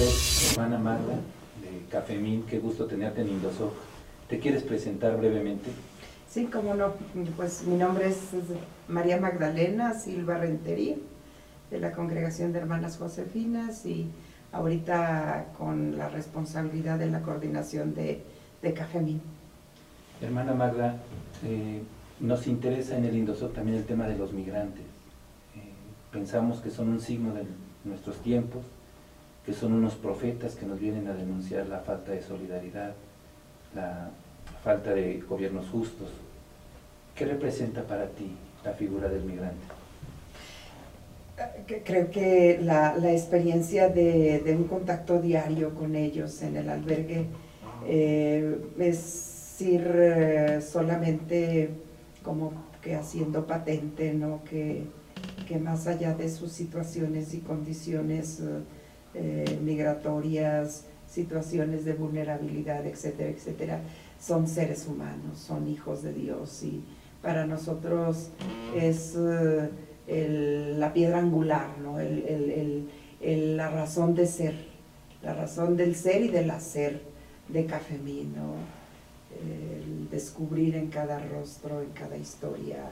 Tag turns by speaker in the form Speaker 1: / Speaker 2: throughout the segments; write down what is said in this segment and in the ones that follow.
Speaker 1: tardes, hermana Magda de Cafemín. Qué gusto tenerte en Indosoc. ¿Te quieres presentar brevemente?
Speaker 2: Sí, cómo no. Pues mi nombre es María Magdalena Silva Rentería, de la Congregación de Hermanas Josefinas y ahorita con la responsabilidad de la coordinación de, de Cafemín.
Speaker 1: Hermana Magda, eh, nos interesa en el Indosoc también el tema de los migrantes. Eh, pensamos que son un signo de nuestros tiempos, que son unos profetas que nos vienen a denunciar la falta de solidaridad, la falta de gobiernos justos. ¿Qué representa para ti la figura del migrante?
Speaker 2: Creo que la, experiencia de, un contacto diario con ellos en el albergue eh, es ir eh, solamente como que haciendo patente, ¿no? Que, más allá de sus situaciones y condiciones eh, migratorias, situaciones de vulnerabilidad, etcétera, etcétera, son seres humanos, son hijos de Dios y para nosotros es eh, la piedra angular, ¿no? el, la razón de ser, la razón del ser y del hacer de Cafemí, ¿no? el descubrir en cada rostro, en cada historia,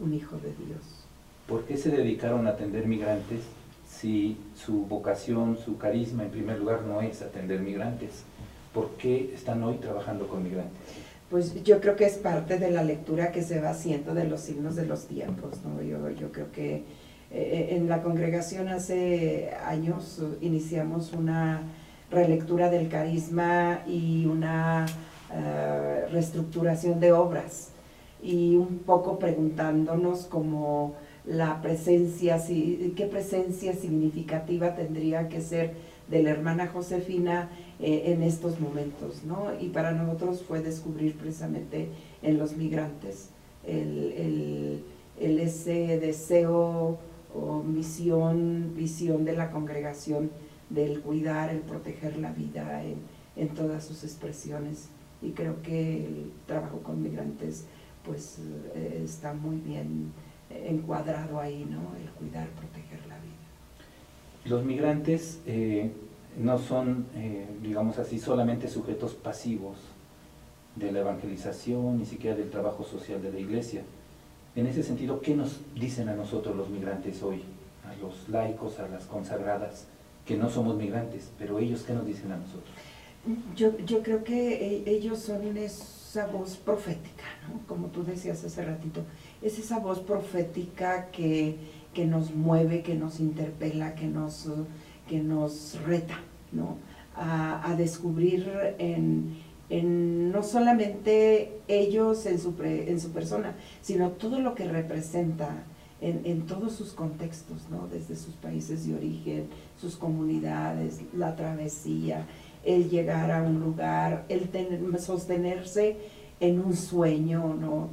Speaker 2: un hijo de Dios.
Speaker 1: ¿Por qué se dedicaron a atender migrantes si su vocación, su carisma en primer lugar no es atender migrantes? ¿Por qué están hoy trabajando con migrantes?
Speaker 2: Pues yo creo que es parte de la lectura que se va haciendo de los signos de los tiempos. ¿no? Yo, yo creo que eh, en la congregación hace años iniciamos una relectura del carisma y una uh, reestructuración de obras y un poco preguntándonos como la presencia, si, qué presencia significativa tendría que ser de la hermana Josefina eh, en estos momentos, ¿no? Y para nosotros fue descubrir precisamente en los migrantes el, el, ese deseo o misión, visión de la congregación del cuidar, el proteger la vida en, en todas sus expresiones. Y creo que el trabajo con migrantes pues eh, está muy bien encuadrado ahí, ¿no? El cuidar, proteger la vida.
Speaker 1: Los migrantes eh, no son, eh, digamos así, solamente sujetos pasivos de la evangelización, ni siquiera del trabajo social de la iglesia. En ese sentido, ¿qué nos dicen a nosotros los migrantes hoy? A los laicos, a las consagradas, que no somos migrantes, pero ellos, ¿qué nos dicen a nosotros?
Speaker 2: Yo, yo creo que e, ellos son esa voz profética, ¿no? como tú decías hace ratito, es esa voz profética que, que nos mueve, que nos interpela, que nos, que nos reta, ¿no? A, a descubrir en, en, no solamente ellos en su, pre, en su persona, sino todo lo que representa en, en, todos sus contextos, ¿no? desde sus países de origen, sus comunidades, la travesía, el llegar a un lugar, el tener, sostenerse en un sueño, ¿no?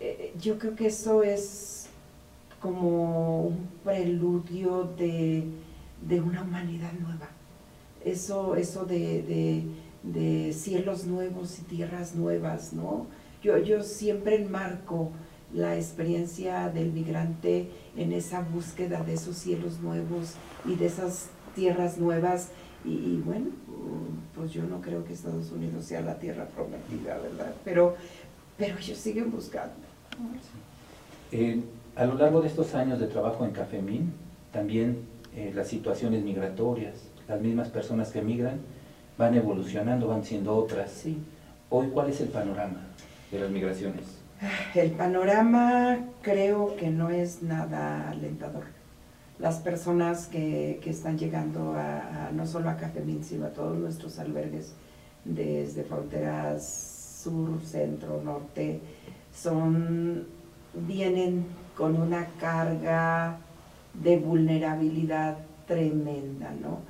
Speaker 2: Eh, yo creo que eso es como un preludio de, de una humanidad nueva. Eso, eso de, de, de, cielos nuevos y tierras nuevas, ¿no? Yo, yo siempre enmarco la experiencia del migrante en esa búsqueda de esos cielos nuevos y de esas tierras nuevas. Y, y bueno, pues yo no creo que Estados Unidos sea la tierra prometida, ¿verdad? Pero, pero ellos siguen buscando.
Speaker 1: Eh, a lo largo de estos años de trabajo en Cafemín, también eh, las situaciones migratorias, las mismas personas que migran van evolucionando, van siendo otras.
Speaker 2: Sí.
Speaker 1: Hoy, ¿cuál es el panorama de las migraciones?
Speaker 2: El panorama creo que no es nada alentador. Las personas que, que están llegando a, a, no solo a Cafemín, sino a todos nuestros albergues, desde fronteras sur, centro, norte, son, vienen con una carga de vulnerabilidad tremenda, ¿no?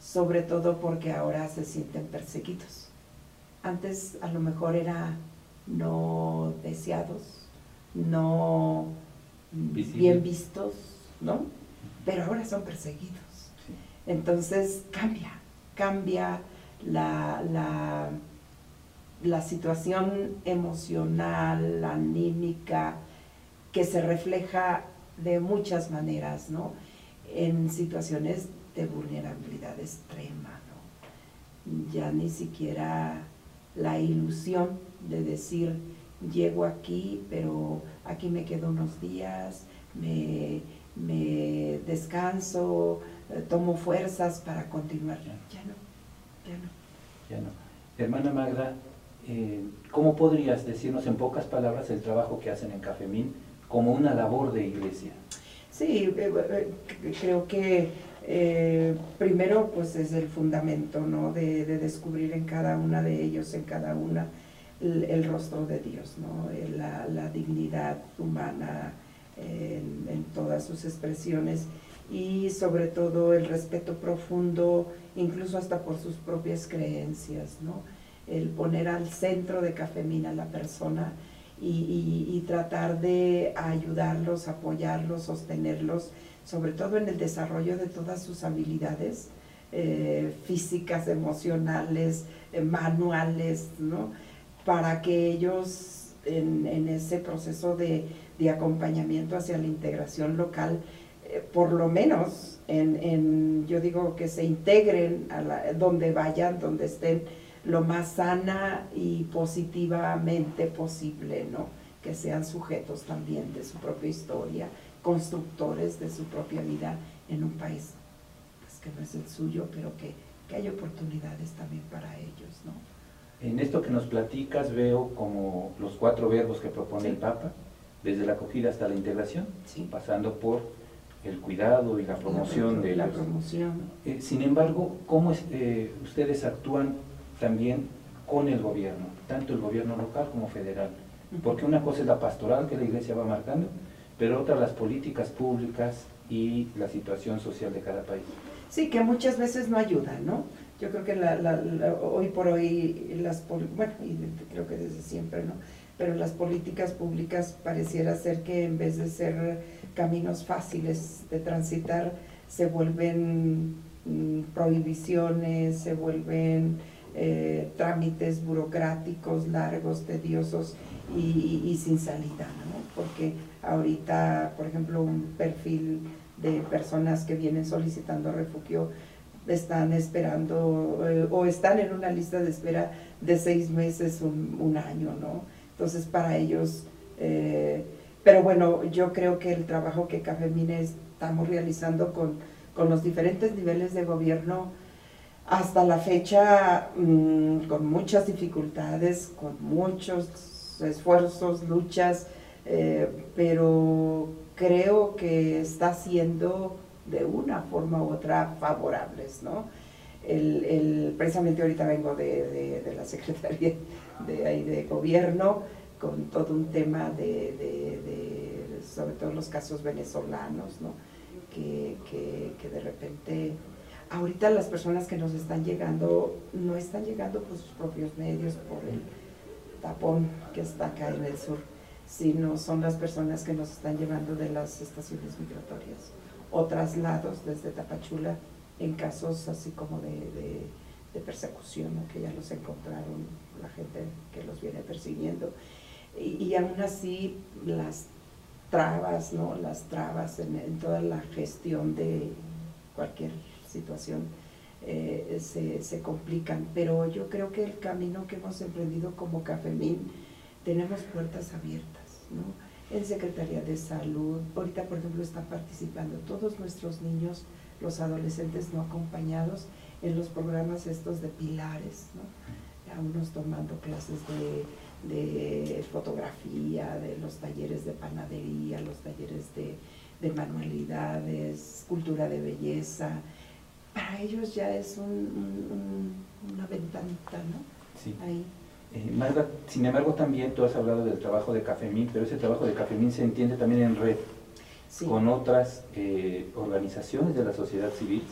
Speaker 2: Sobre todo porque ahora se sienten perseguidos. Antes a lo mejor era no deseados, no Visible. bien vistos, ¿no? Pero ahora son perseguidos. Entonces cambia, cambia la, la situación emocional, anímica, que se refleja de muchas maneras, ¿no? En situaciones de vulnerabilidad extrema, ya ni siquiera la ilusión de decir, llego aquí, pero aquí me quedo unos días, me, descanso, eh, tomo fuerzas para continuar. Ya no, ya no.
Speaker 1: Ya no. Hermana Magda, eh, ¿cómo podrías decirnos en pocas palabras el trabajo que hacen en Cafemín como una labor de iglesia?
Speaker 2: Sí, eh, creo que primero pues es el fundamento, ¿no? De, descubrir en cada una de ellos, en cada una, el, rostro de Dios, ¿no? la, dignidad humana en, todas sus expresiones y sobre todo el respeto profundo, incluso hasta por sus propias creencias, ¿no? el poner al centro de Cafemina a la persona y, tratar de ayudarlos, apoyarlos, sostenerlos, sobre todo en el desarrollo de todas sus habilidades eh, físicas, emocionales, eh, manuales, ¿no? para que ellos en, ese proceso de, acompañamiento hacia la integración local, eh, por lo menos en, yo digo que se integren a donde vayan, donde estén, lo más sana y positivamente posible, ¿no? Que sean sujetos también de su propia historia, constructores de su propia vida en un país pues, que no es el suyo, pero que, que hay oportunidades también para ellos, ¿no?
Speaker 1: En esto que nos platicas veo como los cuatro verbos que propone el Papa, desde la acogida hasta la integración, pasando por el cuidado y la promoción de
Speaker 2: la promoción.
Speaker 1: Eh, sin embargo, ¿cómo eh, ustedes actúan también con el gobierno, tanto el gobierno local como federal? Porque una cosa es la pastoral que la iglesia va marcando, pero otra las políticas públicas y la situación social de cada país.
Speaker 2: Sí, que muchas veces no ayudan, ¿no? Yo creo que la, hoy por hoy, las bueno, y creo que desde siempre, ¿no? Pero las políticas públicas pareciera ser que en vez de ser caminos fáciles de transitar, se vuelven mm, prohibiciones, se vuelven eh, trámites burocráticos, largos, tediosos y, sin salida, ¿no? Porque ahorita, por ejemplo, un perfil de personas que vienen solicitando refugio están esperando eh, o están en una lista de espera de seis meses, un, año, ¿no? Entonces para ellos, eh, pero bueno, yo creo que el trabajo que Cafemine estamos realizando con, con los diferentes niveles de gobierno, hasta la fecha, mm, con muchas dificultades, con muchos esfuerzos, luchas, eh, pero creo que está siendo de una forma u otra favorables, ¿no? El, precisamente ahorita vengo de, la Secretaría de, de Gobierno con todo un tema de, sobre todo los casos venezolanos, ¿no? Que, de repente, ahorita las personas que nos están llegando no están llegando por sus propios medios, por el tapón que está acá en el sur, sino son las personas que nos están llevando de las estaciones migratorias o traslados desde Tapachula en casos así como de, persecución, que ya los encontraron la gente que los viene persiguiendo. Y, aún así las trabas, ¿no? las trabas en, toda la gestión de cualquier situación eh, se, se, complican. Pero yo creo que el camino que hemos emprendido como Cafemín, tenemos puertas abiertas. ¿no? En Secretaría de Salud. Ahorita, por ejemplo, están participando todos nuestros niños, los adolescentes no acompañados, en los programas estos de pilares, ¿no? unos tomando clases de, fotografía, de los talleres de panadería, los talleres de, manualidades, cultura de belleza. Para ellos ya es una ventanita, ¿no?
Speaker 1: Sí. Ahí. Eh, sin embargo, también tú has hablado del trabajo de Cafemín, pero ese trabajo de Cafemín se entiende también en red con otras eh, organizaciones de la sociedad civil,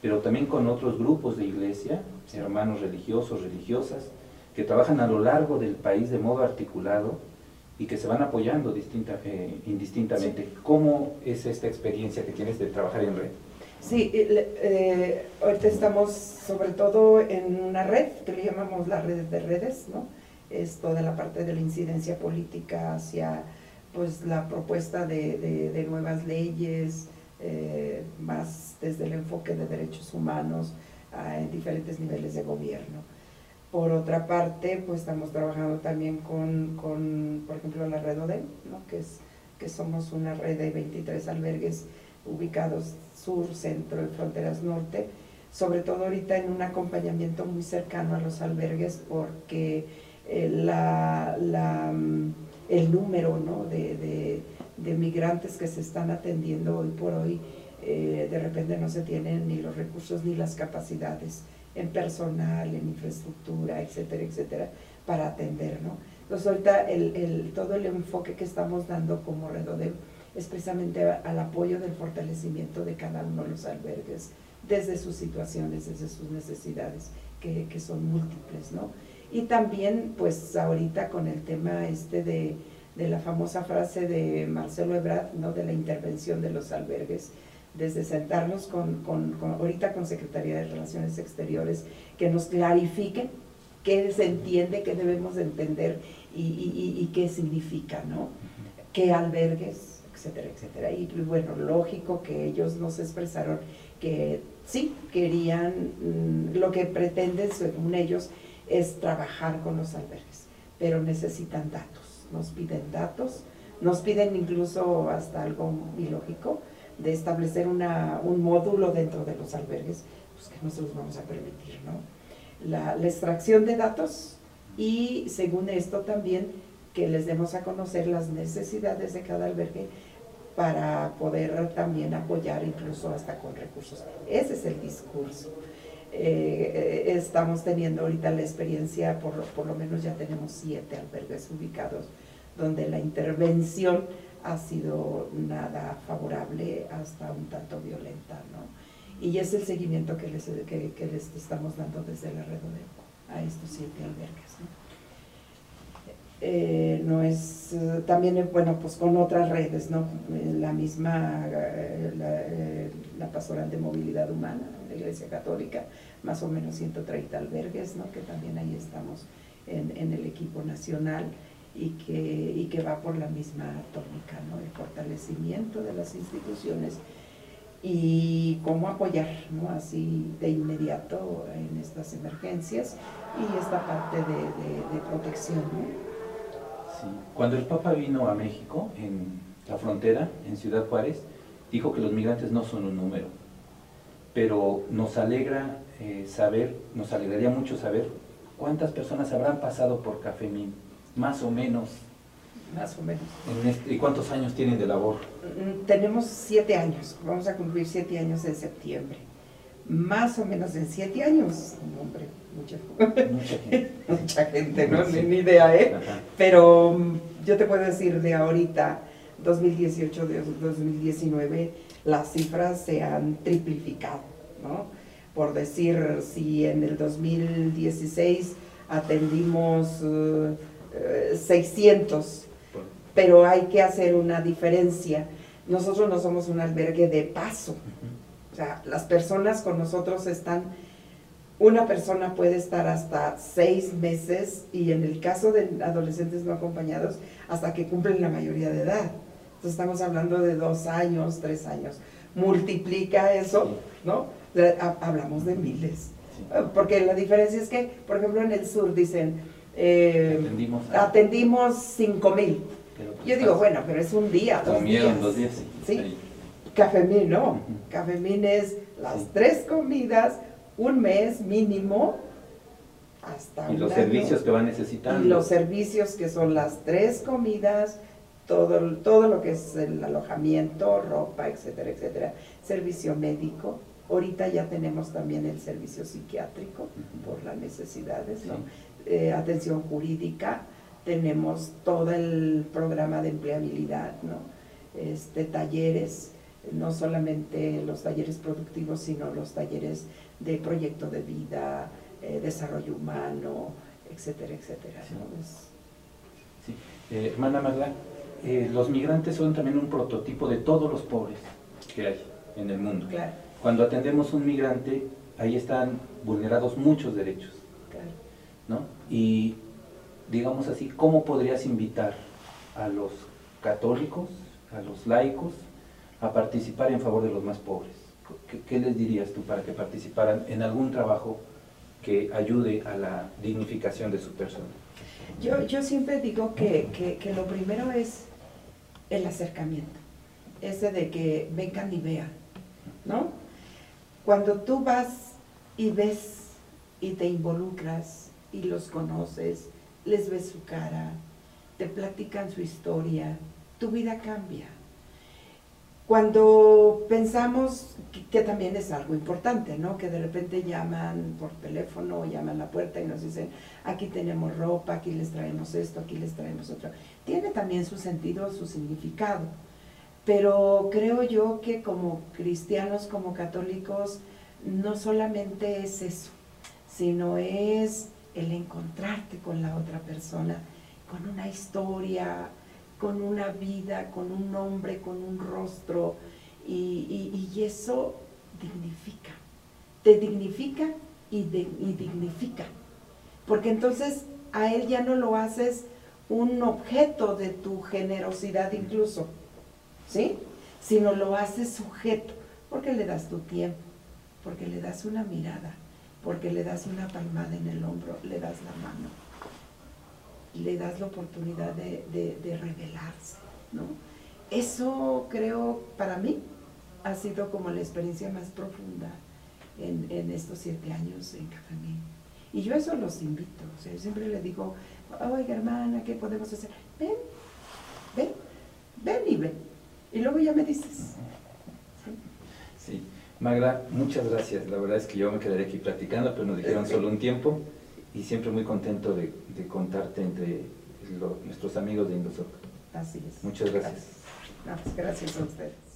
Speaker 1: pero también con otros grupos de iglesia, hermanos religiosos, religiosas, que trabajan a lo largo del país de modo articulado y que se van apoyando distinta, eh, indistintamente. ¿Cómo es esta experiencia que tienes de trabajar en red?
Speaker 2: Sí, eh, ahorita estamos sobre todo en una red que le llamamos la red de redes, ¿no? Es toda la parte de la incidencia política hacia pues la propuesta de, nuevas leyes, eh, más desde el enfoque de derechos humanos, en diferentes niveles de gobierno. Por otra parte, pues estamos trabajando también con, con por ejemplo, la red ODEM, ¿no? que, es, que somos una red de 23 albergues ubicados sur, centro y fronteras norte, sobre todo ahorita en un acompañamiento muy cercano a los albergues porque eh, la, mm, el número ¿no? de, de, migrantes que se están atendiendo hoy por hoy, eh, de repente no se tienen ni los recursos ni las capacidades en personal, en infraestructura, etcétera, etcétera, para atender. ¿no? Entonces ahorita el, el, todo el enfoque que estamos dando como Redodem es precisamente al apoyo del fortalecimiento de cada uno de los albergues, desde sus situaciones, desde sus necesidades, que, que son múltiples, ¿no? Y también, pues ahorita con el tema este de, de la famosa frase de Marcelo Ebrard, ¿no? De la intervención de los albergues, desde sentarnos con, con, con, ahorita con Secretaría de Relaciones Exteriores, que nos clarifiquen qué se entiende, qué debemos entender y, y, y, y qué significa, ¿no? ¿Qué albergues? Etcétera, etcétera. Y bueno, lógico que ellos nos expresaron que sí, querían, mm, lo que pretenden, según ellos, es trabajar con los albergues, pero necesitan datos, nos piden datos, nos piden incluso hasta algo ilógico de establecer una, un módulo dentro de los albergues, pues que no se los vamos a permitir, ¿no? La, la extracción de datos y según esto también que les demos a conocer las necesidades de cada albergue para poder también apoyar incluso hasta con recursos. Ese es el discurso. Eh, estamos teniendo ahorita la experiencia, por, por lo menos ya tenemos siete albergues ubicados, donde la intervención ha sido nada favorable, hasta un tanto violenta, ¿no? Y es el seguimiento que les, que, que les estamos dando desde la red de, a estos siete albergues, ¿no? Eh, no es eh, también eh, bueno pues con otras redes no la misma eh, la, eh, la, pastoral de movilidad humana la iglesia católica más o menos 130 albergues no que también ahí estamos en, en el equipo nacional y que, y que va por la misma tónica no el fortalecimiento de las instituciones y cómo apoyar ¿no? así de inmediato en estas emergencias y esta parte de, de, de protección ¿no?
Speaker 1: Sí. Cuando el Papa vino a México, en la frontera, en Ciudad Juárez, dijo que los migrantes no son un número, pero nos alegra eh, saber, nos alegraría mucho saber cuántas personas habrán pasado por Cafemín, más o menos.
Speaker 2: Más o menos.
Speaker 1: Este, ¿Y cuántos años tienen de labor?
Speaker 2: Mm, tenemos siete años, vamos a cumplir siete años en septiembre. Más o menos en siete años, hombre, mucha, mucha gente, mucha gente ¿no? Sí. Ni idea, ¿eh? Ajá. Pero um, yo te puedo decir de ahorita, 2018, 2019, las cifras se han triplicado, ¿no? Por decir, si en el 2016 atendimos uh, uh, 600, pero hay que hacer una diferencia. Nosotros no somos un albergue de paso. O sea, las personas con nosotros están una persona puede estar hasta seis meses y en el caso de adolescentes no acompañados, hasta que cumplen la mayoría de edad. Entonces estamos hablando de dos años, tres años. Multiplica eso, ¿no? Hablamos de miles. Porque la diferencia es que, por ejemplo, en el sur dicen, eh, atendimos, atendimos cinco mil. Yo digo, bueno, pero es un día, dos días.
Speaker 1: dos días.
Speaker 2: Sí. sí. Cafemín, no. Uh -huh. Cafemín es las sí. tres comidas, un mes mínimo hasta
Speaker 1: y los año, servicios que va necesitando.
Speaker 2: Y los servicios que son las tres comidas todo, todo lo que es el alojamiento ropa etcétera etcétera servicio médico. Ahorita ya tenemos también el servicio psiquiátrico uh -huh. por las necesidades ¿no? eh, atención jurídica tenemos todo el programa de empleabilidad no este talleres no solamente los talleres productivos sino los talleres de proyecto de vida, eh, desarrollo humano, etcétera, etcétera.
Speaker 1: Sí.
Speaker 2: ¿no? Es...
Speaker 1: Sí. Eh, hermana Magda, eh, los migrantes son también un prototipo de todos los pobres que hay en el mundo.
Speaker 2: Claro.
Speaker 1: Cuando atendemos un migrante, ahí están vulnerados muchos derechos.
Speaker 2: Claro.
Speaker 1: ¿no? Y digamos así, ¿cómo podrías invitar a los católicos, a los laicos, a participar en favor de los más pobres? ¿qué, les dirías tú para que participaran en algún trabajo que ayude a la dignificación de su persona?
Speaker 2: Yo, yo siempre digo que, que, que lo primero es el acercamiento, ese de que vengan y vean, ¿no? Cuando tú vas y ves y te involucras y los conoces, les ves su cara, te platican su historia, tu vida cambia. Cuando pensamos que, también es algo importante, ¿no? Que de repente llaman por teléfono, llaman a la puerta y nos dicen, aquí tenemos ropa, aquí les traemos esto, aquí les traemos otro. Tiene también su sentido, su significado. Pero creo yo que como cristianos, como católicos, no solamente es eso, sino es el encontrarte con la otra persona, con una historia, con una vida, con un nombre, con un rostro, y, y, y eso dignifica, te dignifica y, y, dignifica, porque entonces a él ya no lo haces un objeto de tu generosidad incluso, ¿sí? Sino lo haces sujeto, porque le das tu tiempo, porque le das una mirada, porque le das una palmada en el hombro, le das la mano le das la oportunidad de, de, de, revelarse, ¿no? Eso creo para mí ha sido como la experiencia más profunda en, en estos siete años en Café Y yo eso los invito, o sea, yo siempre le digo, oiga hermana, ¿qué podemos hacer? Ven, ven, ven y ven. Y luego ya me dices.
Speaker 1: Sí. sí. Magra, muchas gracias. La verdad es que yo me quedaría aquí platicando, pero nos dijeron solo un tiempo y siempre muy contento de, de contarte entre lo, nuestros amigos de Indosoc.
Speaker 2: Así es.
Speaker 1: Muchas gracias.
Speaker 2: Gracias, gracias a ustedes.